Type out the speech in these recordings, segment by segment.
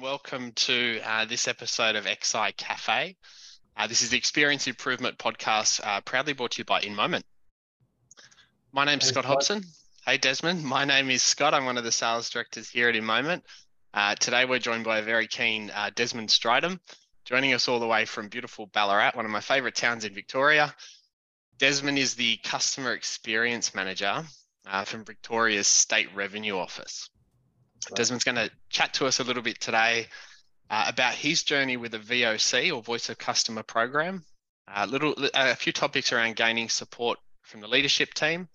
and welcome to uh, this episode of XI Cafe. Uh, this is the Experience Improvement podcast, uh, proudly brought to you by InMoment. My name's hey, Scott, Scott Hobson. Hey, Desmond. My name is Scott. I'm one of the sales directors here at InMoment. Uh, today, we're joined by a very keen uh, Desmond Strydom, joining us all the way from beautiful Ballarat, one of my favourite towns in Victoria. Desmond is the Customer Experience Manager uh, from Victoria's State Revenue Office. Desmond's going to chat to us a little bit today uh, about his journey with the VOC or Voice of Customer program. A uh, little, a few topics around gaining support from the leadership team,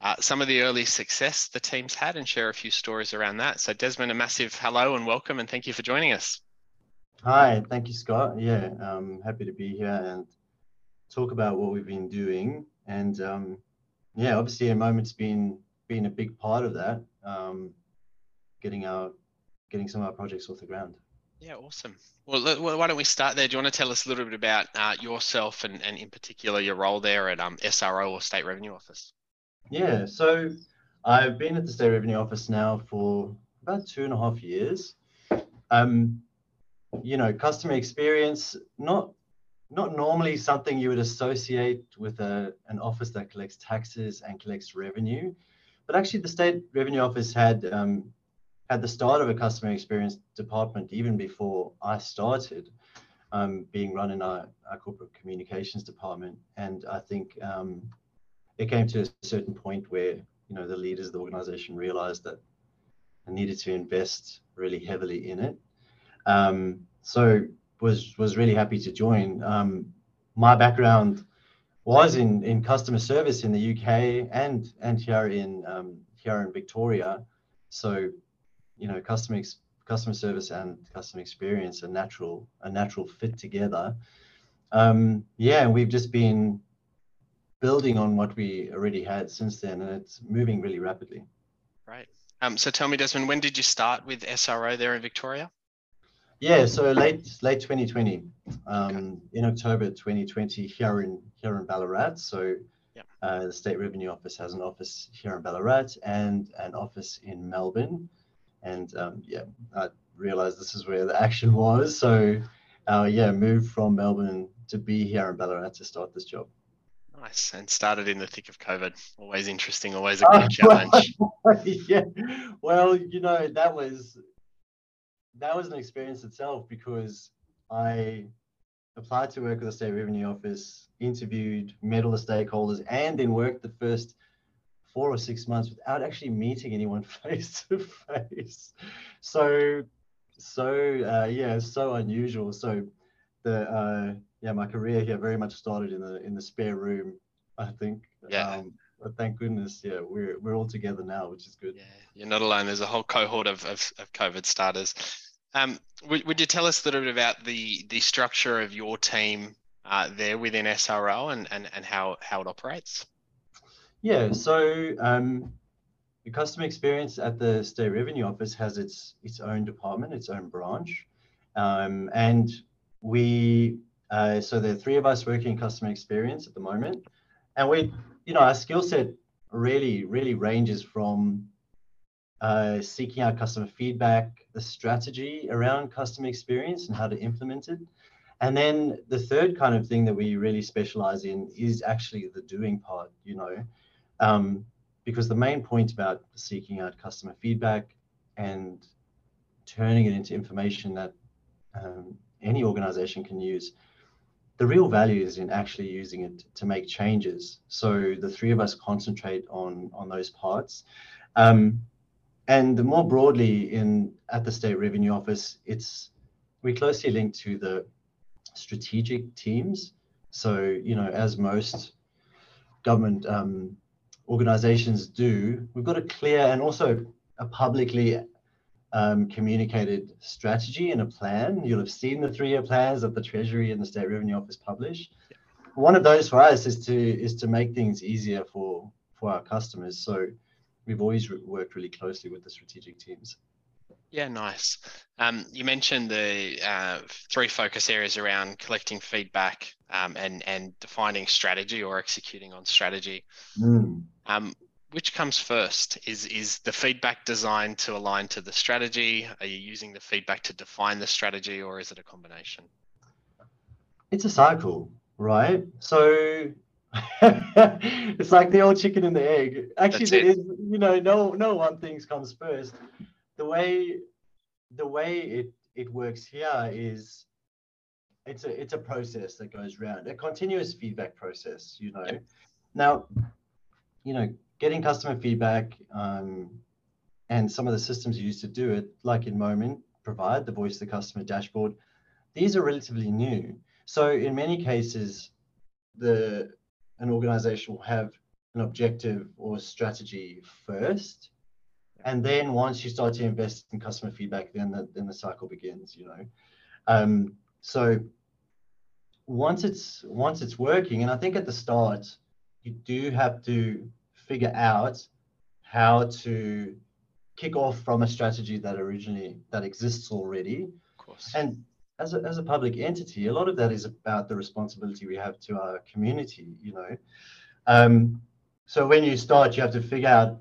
uh, some of the early success the team's had, and share a few stories around that. So, Desmond, a massive hello and welcome, and thank you for joining us. Hi, thank you, Scott. Yeah, I'm happy to be here and talk about what we've been doing. And um, yeah, obviously, InMoment's been been a big part of that. Um, getting our getting some of our projects off the ground. Yeah, awesome. Well, why don't we start there? Do you want to tell us a little bit about uh, yourself and, and in particular your role there at um, SRO or State Revenue Office? Yeah, so I've been at the State Revenue Office now for about two and a half years. Um, you know, customer experience, not not normally something you would associate with a, an office that collects taxes and collects revenue, but actually the State Revenue Office had um, at the start of a customer experience department, even before I started, um, being run in our, our, corporate communications department. And I think um, it came to a certain point where you know the leaders of the organization realized that I needed to invest really heavily in it. Um, so was was really happy to join. Um, my background was in in customer service in the UK and and here in um, here in Victoria. So you know customer ex- customer service and customer experience a natural a natural fit together. Um, yeah we've just been building on what we already had since then and it's moving really rapidly. Right. Um, so tell me desmond when did you start with sro there in victoria? Yeah so late late 2020 um, okay. in october 2020 here in here in ballarat. So yep. uh, the state revenue office has an office here in ballarat and an office in melbourne and um, yeah, I realized this is where the action was. So uh, yeah, moved from Melbourne to be here in Ballarat to start this job. Nice, and started in the thick of COVID. Always interesting, always a good challenge. yeah, well, you know that was that was an experience itself because I applied to work with the state revenue office, interviewed, met all the stakeholders, and then worked the first four or six months without actually meeting anyone face to face. So, so uh, yeah, so unusual. So, the uh, yeah, my career here very much started in the in the spare room. I think. Yeah. Um, but thank goodness, yeah, we're we're all together now, which is good. Yeah, you're not alone. There's a whole cohort of of, of COVID starters. Um, would, would you tell us a little bit about the the structure of your team uh, there within SRO and, and and how how it operates? Yeah, so um, the customer experience at the state revenue office has its its own department, its own branch, um, and we uh, so there are three of us working in customer experience at the moment, and we you know our skill set really really ranges from uh, seeking out customer feedback, the strategy around customer experience and how to implement it. And then the third kind of thing that we really specialize in is actually the doing part, you know, um, because the main point about seeking out customer feedback and turning it into information that um, any organization can use, the real value is in actually using it to make changes. So the three of us concentrate on on those parts. Um, and more broadly, in at the state revenue office, it's we closely linked to the strategic teams. So you know, as most government um, organizations do, we've got a clear and also a publicly um, communicated strategy and a plan. You'll have seen the three-year plans that the Treasury and the State Revenue Office publish. One of those for us is to is to make things easier for for our customers. So we've always worked really closely with the strategic teams. Yeah, nice. Um, you mentioned the uh, three focus areas around collecting feedback um, and and defining strategy or executing on strategy. Mm. Um, which comes first? Is is the feedback designed to align to the strategy? Are you using the feedback to define the strategy, or is it a combination? It's a cycle, right? So it's like the old chicken and the egg. Actually, there is, you know, no no one thing comes first. The way the way it it works here is it's a it's a process that goes round a continuous feedback process you know yep. now you know getting customer feedback um, and some of the systems used to do it like InMoment provide the voice of the customer dashboard these are relatively new. So in many cases the an organization will have an objective or strategy first and then once you start to invest in customer feedback then the, then the cycle begins you know. Um, so once it's once it's working and i think at the start you do have to figure out how to kick off from a strategy that originally that exists already of course and as a, as a public entity a lot of that is about the responsibility we have to our community you know um, so when you start you have to figure out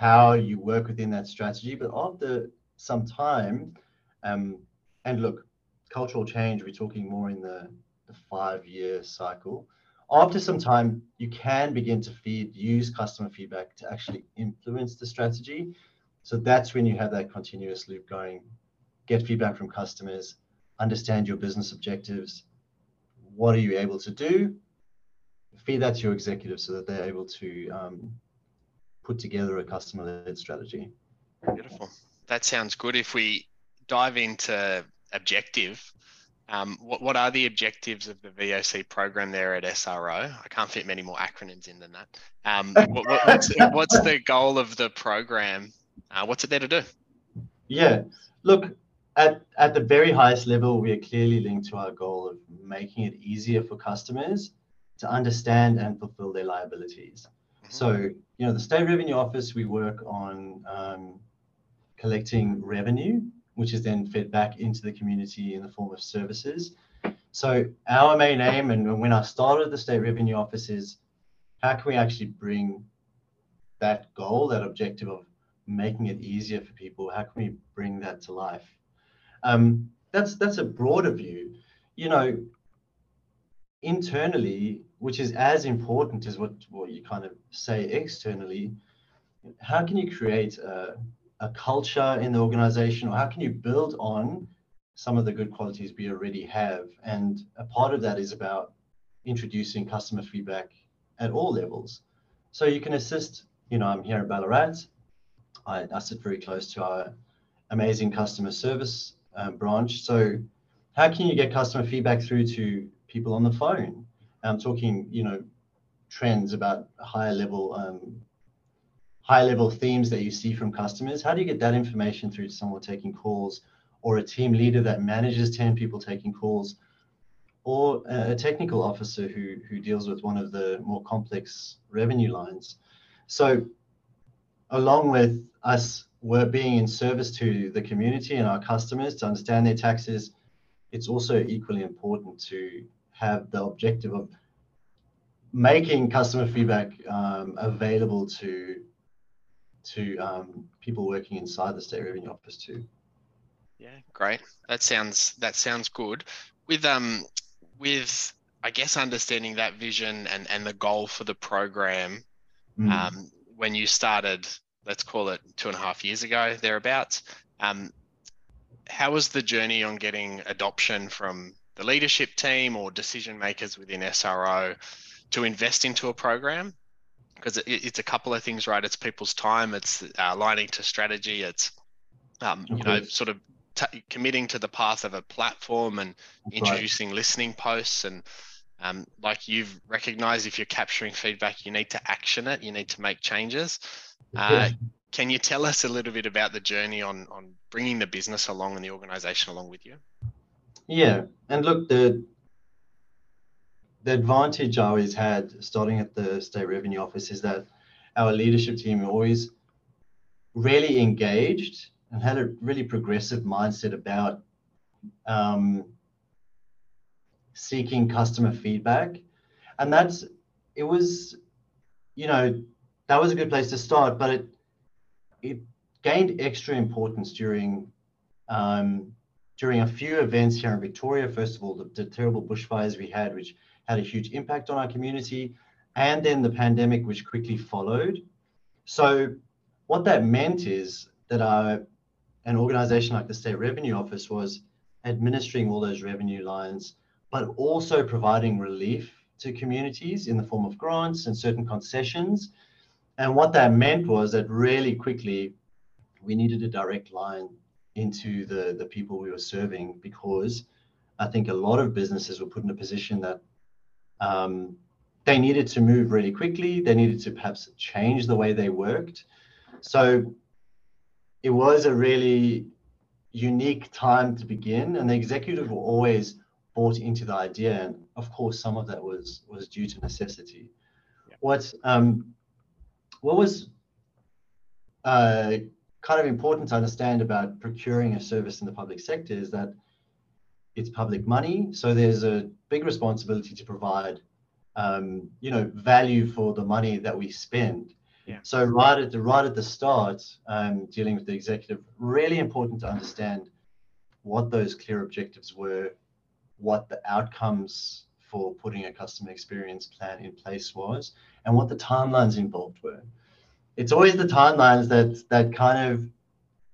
how you work within that strategy. But after some time, um, and look, cultural change, we're talking more in the, the five year cycle. After some time, you can begin to feed, use customer feedback to actually influence the strategy. So that's when you have that continuous loop going, get feedback from customers, understand your business objectives. What are you able to do? Feed that to your executives so that they're able to um, put together a customer led strategy. Beautiful. That sounds good. If we dive into objective, um, what, what are the objectives of the VOC program there at SRO? I can't fit many more acronyms in than that. Um, what, what, what's, what's the goal of the program? Uh, what's it there to do? Yeah, look, at, at the very highest level, we are clearly linked to our goal of making it easier for customers to understand and fulfill their liabilities. So, you know, the state revenue office, we work on um, collecting revenue, which is then fed back into the community in the form of services. So our main aim, and when I started the state revenue office, is how can we actually bring that goal, that objective of making it easier for people? How can we bring that to life? Um, that's that's a broader view. You know, internally, which is as important as what, what you kind of say externally, how can you create a, a culture in the organization or how can you build on some of the good qualities we already have? And a part of that is about introducing customer feedback at all levels. So you can assist, you know, I'm here at Ballarat. I, I sit very close to our amazing customer service uh, branch. So how can you get customer feedback through to people on the phone? I'm talking, you know, trends about higher level, um, high level themes that you see from customers. How do you get that information through to someone taking calls or a team leader that manages 10 people taking calls or a technical officer who, who deals with one of the more complex revenue lines? So along with us we're being in service to the community and our customers to understand their taxes, it's also equally important to have the objective of making customer feedback um, available to to um, people working inside the state revenue office too. Yeah, great. That sounds that sounds good. With um with I guess understanding that vision and and the goal for the program, mm. um, when you started, let's call it two and a half years ago thereabouts. Um, how was the journey on getting adoption from the leadership team or decision makers within SRO to invest into a program because it, it's a couple of things, right? It's people's time, it's uh, aligning to strategy, it's um, you know sort of t- committing to the path of a platform and That's introducing right. listening posts and um, like you've recognized if you're capturing feedback you need to action it you need to make changes uh, can you tell us a little bit about the journey on on bringing the business along and the organization along with you yeah, and look, the the advantage I always had starting at the state revenue office is that our leadership team always really engaged and had a really progressive mindset about um, seeking customer feedback, and that's it was, you know, that was a good place to start, but it it gained extra importance during um, during a few events here in Victoria. First of all, the, the terrible bushfires we had, which had a huge impact on our community, and then the pandemic, which quickly followed. So, what that meant is that our an organization like the State Revenue Office was administering all those revenue lines, but also providing relief to communities in the form of grants and certain concessions. And what that meant was that really quickly we needed a direct line into the, the people we were serving because I think a lot of businesses were put in a position that um, they needed to move really quickly. They needed to perhaps change the way they worked. So it was a really unique time to begin, and the executive were always bought into the idea. And of course, some of that was was due to necessity. Yeah. What um, what was uh, kind of important to understand about procuring a service in the public sector is that it's public money, so there's a big responsibility to provide, um, you know, value for the money that we spend. Yeah. So right at the right at the start, um, dealing with the executive, really important to understand what those clear objectives were, what the outcomes for putting a customer experience plan in place was, and what the timelines involved were it's always the timelines that that kind of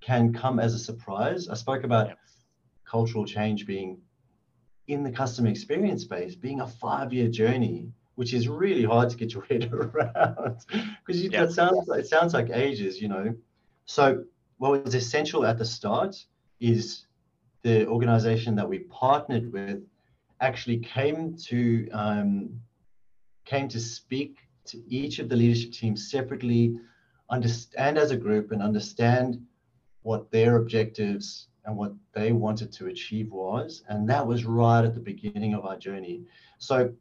can come as a surprise. I spoke about yep. Cultural change being in the customer experience space being a five-year journey, which is really hard to get your head around because yep. that sounds it sounds like ages, you know. So what was essential at the start is the organization that we partnered with actually came to um, came to speak to each of the leadership teams separately, understand as a group and understand what their objectives and what they wanted to achieve was. And that was right at the beginning of our journey. So,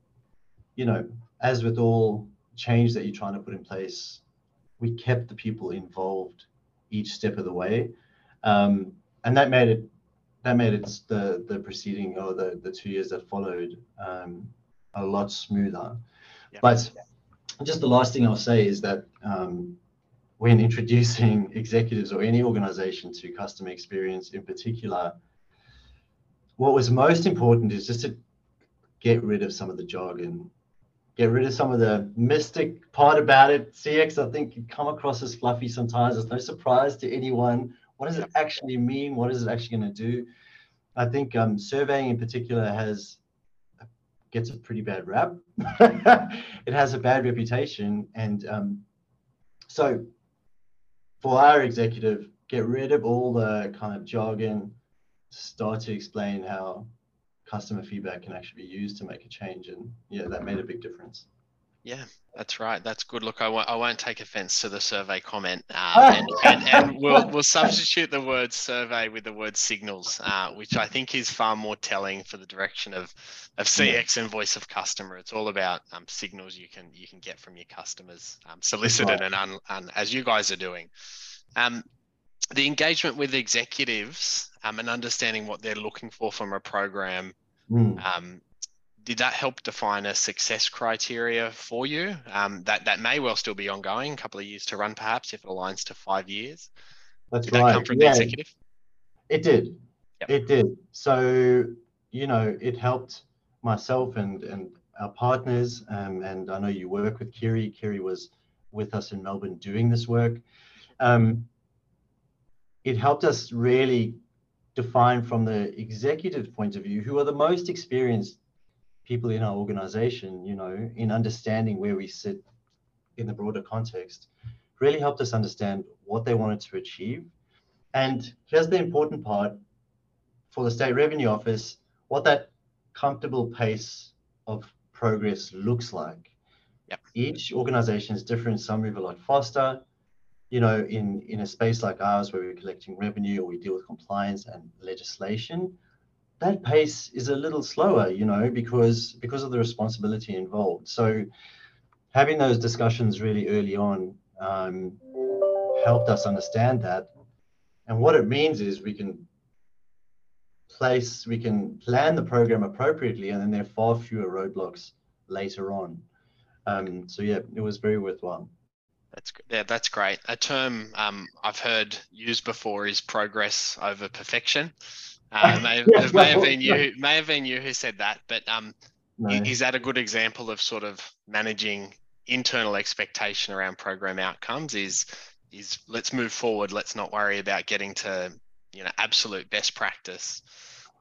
you know, as with all change that you're trying to put in place, we kept the people involved each step of the way. Um, and that made it that made it the the preceding or the the two years that followed um, a lot smoother. Yeah. But just the last thing I'll say is that um, when introducing executives or any organization to customer experience in particular, what was most important is just to get rid of some of the jargon, get rid of some of the mystic part about it. CX, I think, can come across as fluffy sometimes. It's no surprise to anyone. What does it actually mean? What is it actually going to do? I think um, surveying in particular has gets a pretty bad rap. it has a bad reputation, and um, so for our executive, get rid of all the kind of jargon, start to explain how customer feedback can actually be used to make a change, and yeah, that made a big difference. Yeah, that's right. That's good. Look, I won't, I won't take offense to the survey comment, um, and, and, and, we'll, we'll substitute the word survey with the word signals, uh, which I think is far more telling for the direction of, of CX and voice of customer. It's all about um, signals you can you can get from your customers, um, solicited and un, un, as you guys are doing. Um, the engagement with executives um, and understanding what they're looking for from a program mm did that help define a success criteria for you? Um, that that may well still be ongoing, a couple of years to run, perhaps if it aligns to five years. That's did right. That come from yeah, the executive? It did. Yep. It did. So you know, it helped myself and and our partners. Um, and I know you work with Kiri. Kiri was with us in Melbourne doing this work. Um, it helped us really define from the executive point of view who are the most experienced people in our organization, you know, in understanding where we sit in the broader context, really helped us understand what they wanted to achieve. And here's the important part for the State Revenue Office what that comfortable pace of progress looks like. Yep. Each organization is different. Some move a lot faster. You know, in, in a space like ours where we're collecting revenue or we deal with compliance and legislation, that pace is a little slower, you know, because because of the responsibility involved. So having those discussions really early on um, helped us understand that. And what it means is we can place, we can plan the program appropriately, and then there are far fewer roadblocks later on. Um, so yeah, it was very worthwhile. That's yeah, that's great. A term um, I've heard used before is progress over perfection. Uh, may, yeah, may have been you. May have been you who said that. But um, no. is that a good example of sort of managing internal expectation around program outcomes? Is is let's move forward. Let's not worry about getting to you know absolute best practice,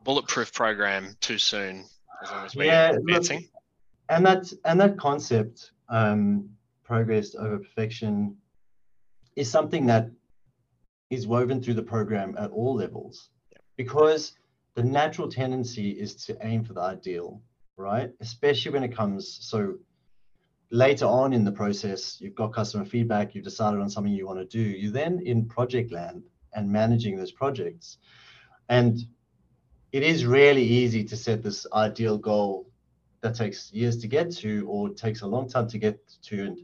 bulletproof program too soon. As long as we're yeah, advancing. Look, and that and that concept um, progress over perfection is something that is woven through the program at all levels because the natural tendency is to aim for the ideal right? Especially when it comes so later on in the process you've got customer feedback you've decided on something you want to do you then in project land and managing those projects. And it is really easy to set this ideal goal that takes years to get to or takes a long time to get to and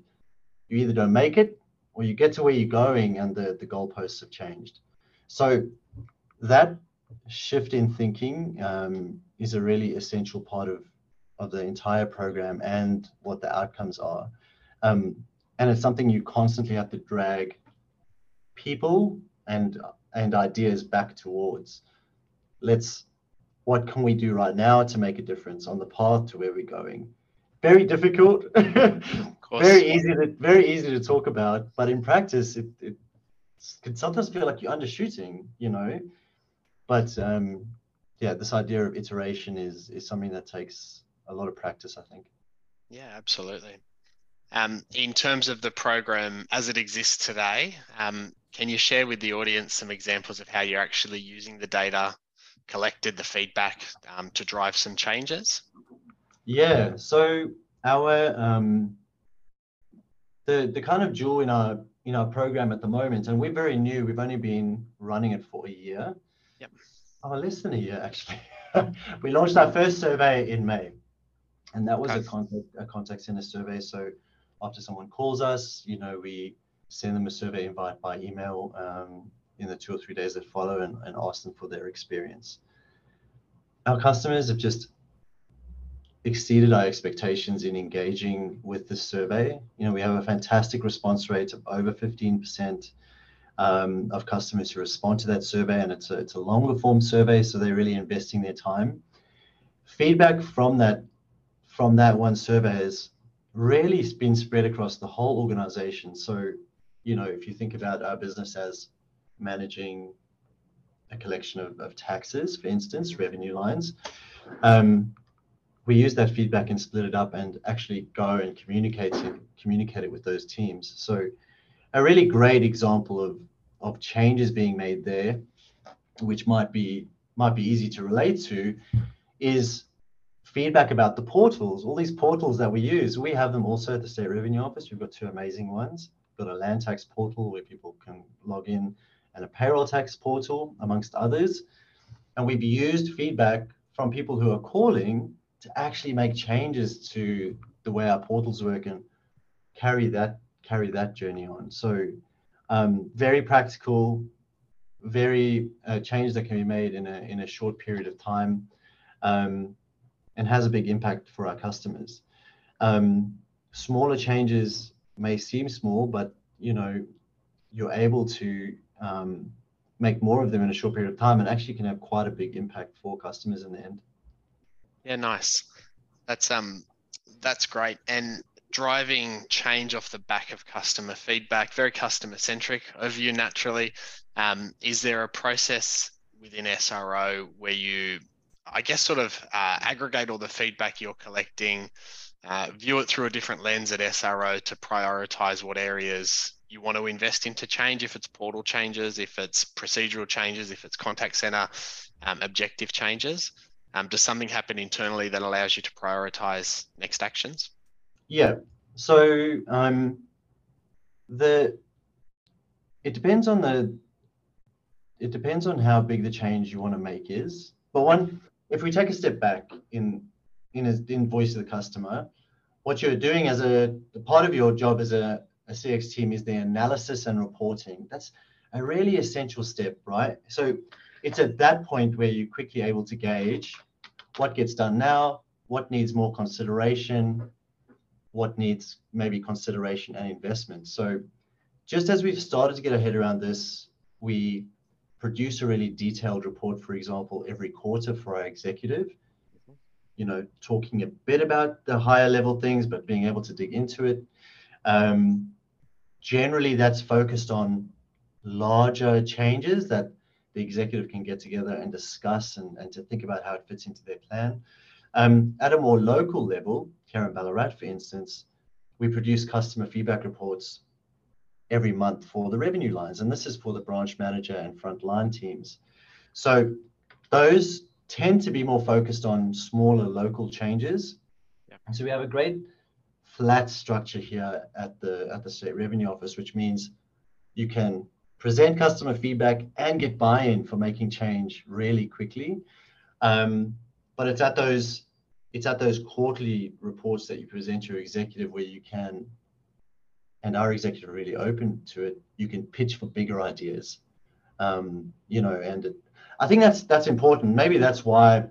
you either don't make it or you get to where you're going and the, the goalposts have changed. So that shift in thinking um, is a really essential part of of the entire program and what the outcomes are um, and it's something you constantly have to drag people and and ideas back towards let's what can we do right now to make a difference on the path to where we're going? Very difficult, very easy to very easy to talk about, but in practice, it, it can sometimes feel like you're undershooting, you know. But um, yeah, this idea of iteration is is something that takes a lot of practice, I think. Yeah, absolutely. Um, in terms of the program as it exists today, um, can you share with the audience some examples of how you're actually using the data collected the feedback um, to drive some changes? Yeah, so our um, the the kind of jewel in our in our program at the moment, and we're very new. We've only been running it for a year. Yep. Oh, less than a year actually. we launched our first survey in May, and that was okay. a contact a contact center survey. So after someone calls us, you know, we send them a survey invite by email. Um, in the two or three days that follow and, and ask them for their experience. Our customers have just exceeded our expectations in engaging with the survey. You know, we have a fantastic response rate of over 15% um, of customers who respond to that survey, and it's a, it's a longer form survey, so they're really investing their time. Feedback from that from that one survey has really been spread across the whole organization. So, you know, if you think about our business as managing a collection of, of taxes, for instance, revenue lines. Um, we use that feedback and split it up and actually go and communicate communicate it with those teams. So a really great example of, of changes being made there, which might be might be easy to relate to, is feedback about the portals. All these portals that we use, we have them also at the State Revenue Office. We've got two amazing ones. We've got a land tax portal where people can log in and a payroll tax portal, amongst others. And we've used feedback from people who are calling to actually make changes to the way our portals work and carry that carry that journey on. So um, very practical, very uh, change that can be made in a in a short period of time, um, and has a big impact for our customers. Um, smaller changes may seem small, but you know you're able to um, make more of them in a short period of time and actually can have quite a big impact for customers in the end. Yeah, nice. That's um that's great. And driving change off the back of customer feedback, very customer centric of you naturally. Um, is there a process within SRO where you, I guess, sort of uh, aggregate all the feedback you're collecting, uh, view it through a different lens at SRO to prioritize what areas you want to invest into change, if it's portal changes, if it's procedural changes, if it's contact center um, objective changes? Um, does something happen internally that allows you to prioritize next actions? Yeah. So um, the it depends on the it depends on how big the change you want to make is. But one, if we take a step back in in a, in voice of the customer, what you're doing as a part of your job as a a CX team is the analysis and reporting. That's a really essential step, right? So it's at that point where you're quickly able to gauge what gets done now, what needs more consideration, what needs maybe consideration and investment. So just as we've started to get our head around this, we produce a really detailed report, for example, every quarter for our executive. You know, talking a bit about the higher level things, but being able to dig into it. Um, generally, that's focused on larger changes that the executive can get together and discuss and, and to think about how it fits into their plan. Um, at a more local level, here in Ballarat, for instance, we produce customer feedback reports every month for the revenue lines, and this is for the branch manager and frontline teams. So those tend to be more focused on smaller local changes. Yeah. So we have a great flat structure here at the at the state revenue office, which means you can present customer feedback and get buy-in for making change really quickly. Um, but it's at those it's at those quarterly reports that you present your executive where you can and our executive really open to it you can pitch for bigger ideas. Um, you know and it, i think that's that's important. Maybe that's why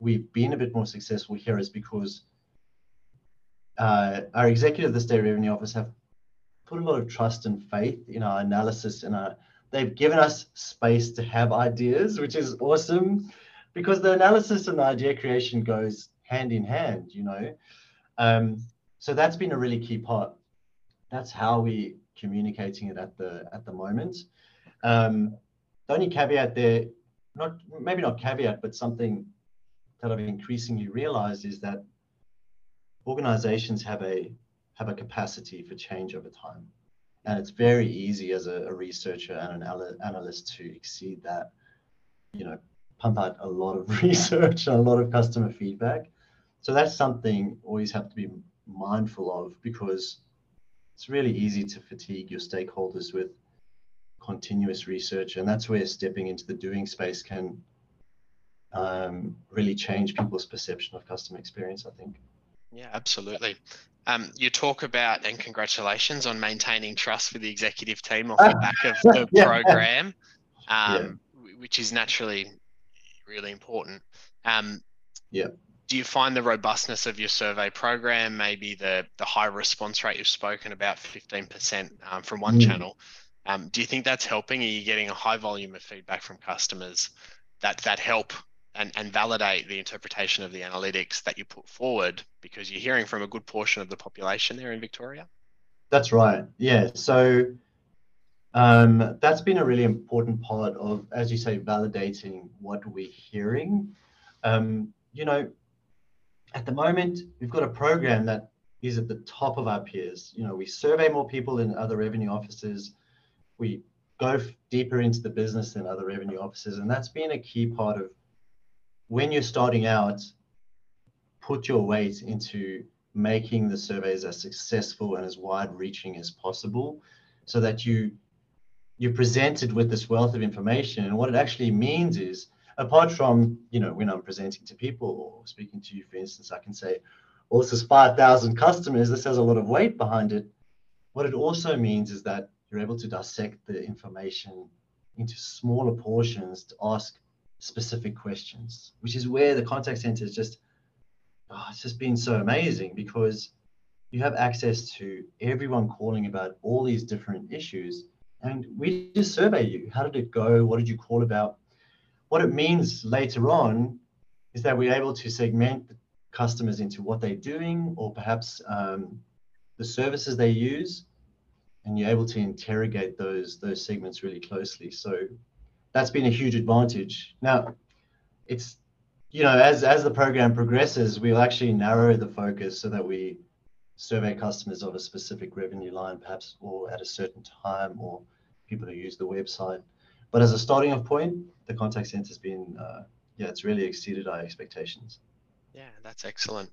we've been a bit more successful here is because uh, our executive the state revenue office have put a lot of trust and faith in our analysis and our, they've given us space to have ideas which is awesome because the analysis and the idea creation goes hand in hand, you know. Um, so that's been a really key part. That's how we're communicating it at the at the moment. Um, the only caveat there, not maybe not caveat, but something that I've increasingly realized is that organizations have a have a capacity for change over time. And it's very easy as a, a researcher and an analyst to exceed that, you know, pump out a lot of research and a lot of customer feedback. So that's something always have to be mindful of because it's really easy to fatigue your stakeholders with continuous research. And that's where stepping into the doing space can um, really change people's perception of customer experience, I think. Yeah, absolutely. Um, you talk about, and congratulations on maintaining trust with the executive team off the back of the yeah. program, um, yeah. which is naturally really important. Um, yeah. Do you find the robustness of your survey program, maybe the the high response rate you've spoken about, 15% um, from one mm. channel? Um, do you think that's helping? Are you getting a high volume of feedback from customers that that help and, and validate the interpretation of the analytics that you put forward because you're hearing from a good portion of the population there in Victoria? That's right. Yeah. So um, that's been a really important part of, as you say, validating what we're hearing. Um, you know, at the moment, we've got a program that is at the top of our peers. You know, we survey more people than other revenue officers. We go deeper into the business than other revenue officers, and that's been a key part of when you're starting out. Put your weight into making the surveys as successful and as wide-reaching as possible, so that you you're presented with this wealth of information. And what it actually means is, apart from, you know, when I'm presenting to people or speaking to you, for instance, I can say, well, this is 5,000 customers. This has a lot of weight behind it. What it also means is that you're able to dissect the information into smaller portions to ask specific questions, which is where the contact center is just, oh, it's just been so amazing because you have access to everyone calling about all these different issues and we just survey you. How did it go? What did you call about? What it means later on is that we're able to segment customers into what they're doing or perhaps um, the services they use, and you're able to interrogate those those segments really closely. So that's been a huge advantage. Now, it's you know as as the program progresses, we'll actually narrow the focus so that we survey customers of a specific revenue line, perhaps, or at a certain time, or people who use the website. But as a starting off point, the contact center has been, uh, yeah, it's really exceeded our expectations. Yeah, that's excellent.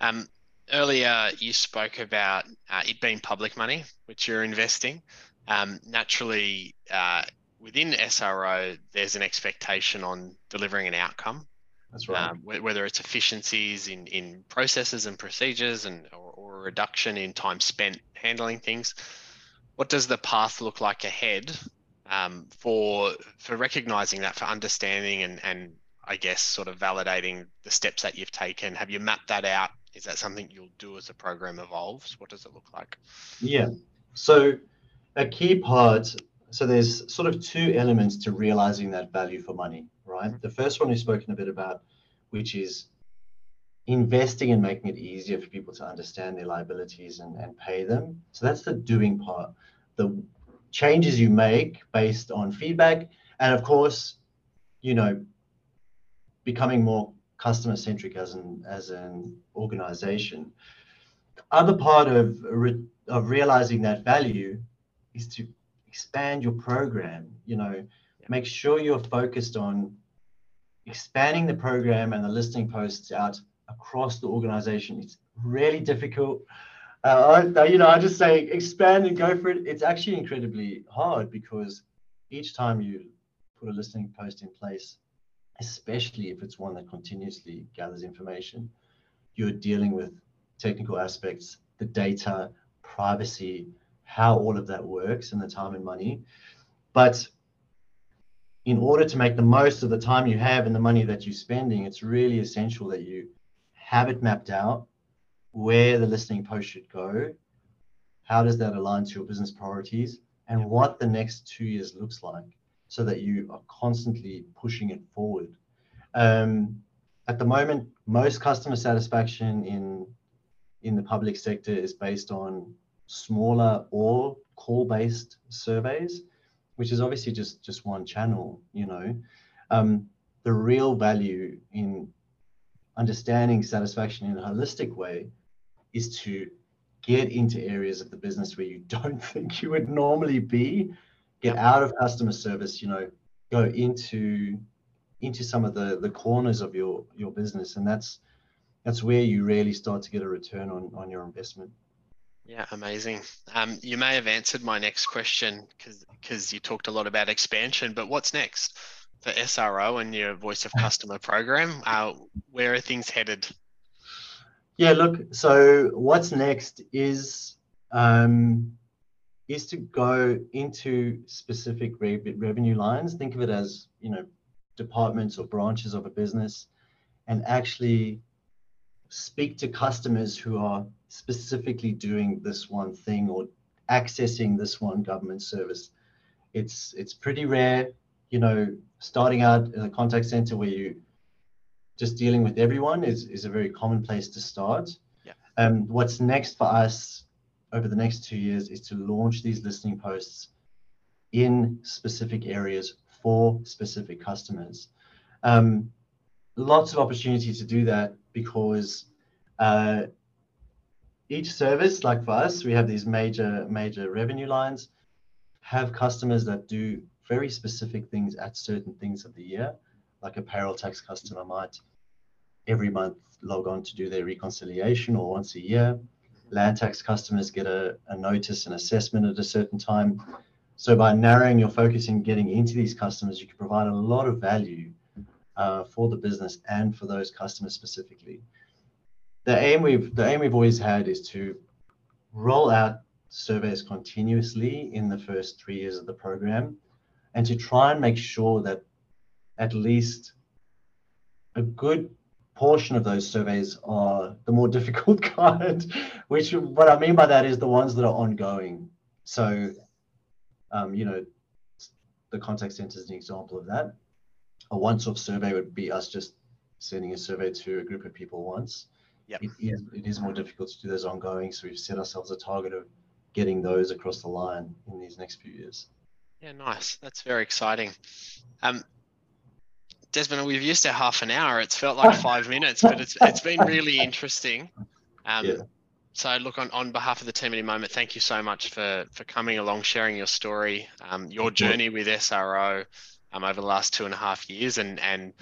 Um, earlier, you spoke about uh, it being public money, which you're investing. Um, naturally, uh, within SRO, there's an expectation on delivering an outcome. That's right. Um, whether it's efficiencies in, in processes and procedures and or, reduction in time spent handling things. What does the path look like ahead um, for for recognizing that, for understanding and, and I guess sort of validating the steps that you've taken? Have you mapped that out? Is that something you'll do as the program evolves? What does it look like? Yeah. So a key part. So there's sort of two elements to realizing that value for money, right? Mm-hmm. The first one we've spoken a bit about, which is investing and making it easier for people to understand their liabilities and, and pay them. So that's the doing part. The changes you make based on feedback, and of course, you know, becoming more customer centric as an as an organization. Other part of re, of realizing that value is to expand your program. You know, make sure you're focused on expanding the program and the listing posts out across the organization. It's really difficult. Uh, I, you know, I just say expand and go for it. It's actually incredibly hard because each time you put a listening post in place, especially if it's one that continuously gathers information, you're dealing with technical aspects, the data, privacy, how all of that works, and the time and money. But in order to make the most of the time you have and the money that you're spending, it's really essential that you have it mapped out where the listening post should go, how does that align to your business priorities, and what the next two years looks like so that you are constantly pushing it forward. Um, at the moment, most customer satisfaction in in the public sector is based on smaller or call-based surveys, which is obviously just just one channel. You know, um, the real value in understanding satisfaction in a holistic way is to get into areas of the business where you don't think you would normally be get out of customer service, you know, go into into some of the the corners of your your business, and that's that's where you really start to get a return on on your investment. Yeah, amazing. Um, you may have answered my next question because because you talked a lot about expansion, but what's next for SRO and your Voice of Customer program? Uh, where are things headed? Yeah, look. So what's next is um, is to go into specific re- revenue lines. Think of it as you know departments or branches of a business, and actually speak to customers who are specifically doing this one thing or accessing this one government service. It's it's pretty rare, you know, starting out in a contact center where you just dealing with everyone is, is a very common place to start. Yeah. Um, what's next for us over the next two years is to launch these listening posts in specific areas for specific customers. Um, lots of opportunity to do that because uh, each service, like for us, we have these major major revenue lines, have customers that do very specific things at certain things of the year, like a payroll tax customer might every month log on to do their reconciliation or once a year land tax customers get a, a notice and assessment at a certain time. So by narrowing your focus and getting into these customers, you can provide a lot of value uh, for the business and for those customers specifically. The aim we've the aim we've always had is to roll out surveys continuously in the first three years of the program, and to try and make sure that at least a good portion of those surveys are the more difficult kind, which what I mean by that is the ones that are ongoing. So, um, you know, the contact center is an example of that. A once-off survey would be us just sending a survey to a group of people once. Yep. It, is, it is more difficult to do those ongoing, so we've set ourselves a target of getting those across the line in these next few years. Yeah, nice. That's very exciting. Um, Desmond, we've used our half an hour. It's felt like five minutes, but it's it's been really interesting. Um, yeah. So, look, on, on behalf of the team at InMoment, thank you so much for for coming along, sharing your story, um, your journey with SRO um, over the last two and a half years, and and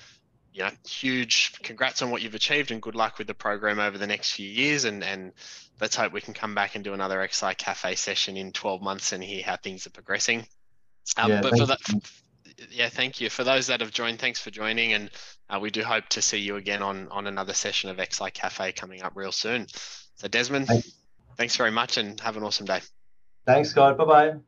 you know, huge congrats on what you've achieved, and good luck with the program over the next few years. And and let's hope we can come back and do another XI Cafe session in 12 months and hear how things are progressing. Um, yeah, but for that, yeah, thank you. For those that have joined, thanks for joining. And uh, we do hope to see you again on, on another session of XI Cafe coming up real soon. So, Desmond, thanks, thanks very much and have an awesome day. Thanks, Scott. Bye bye.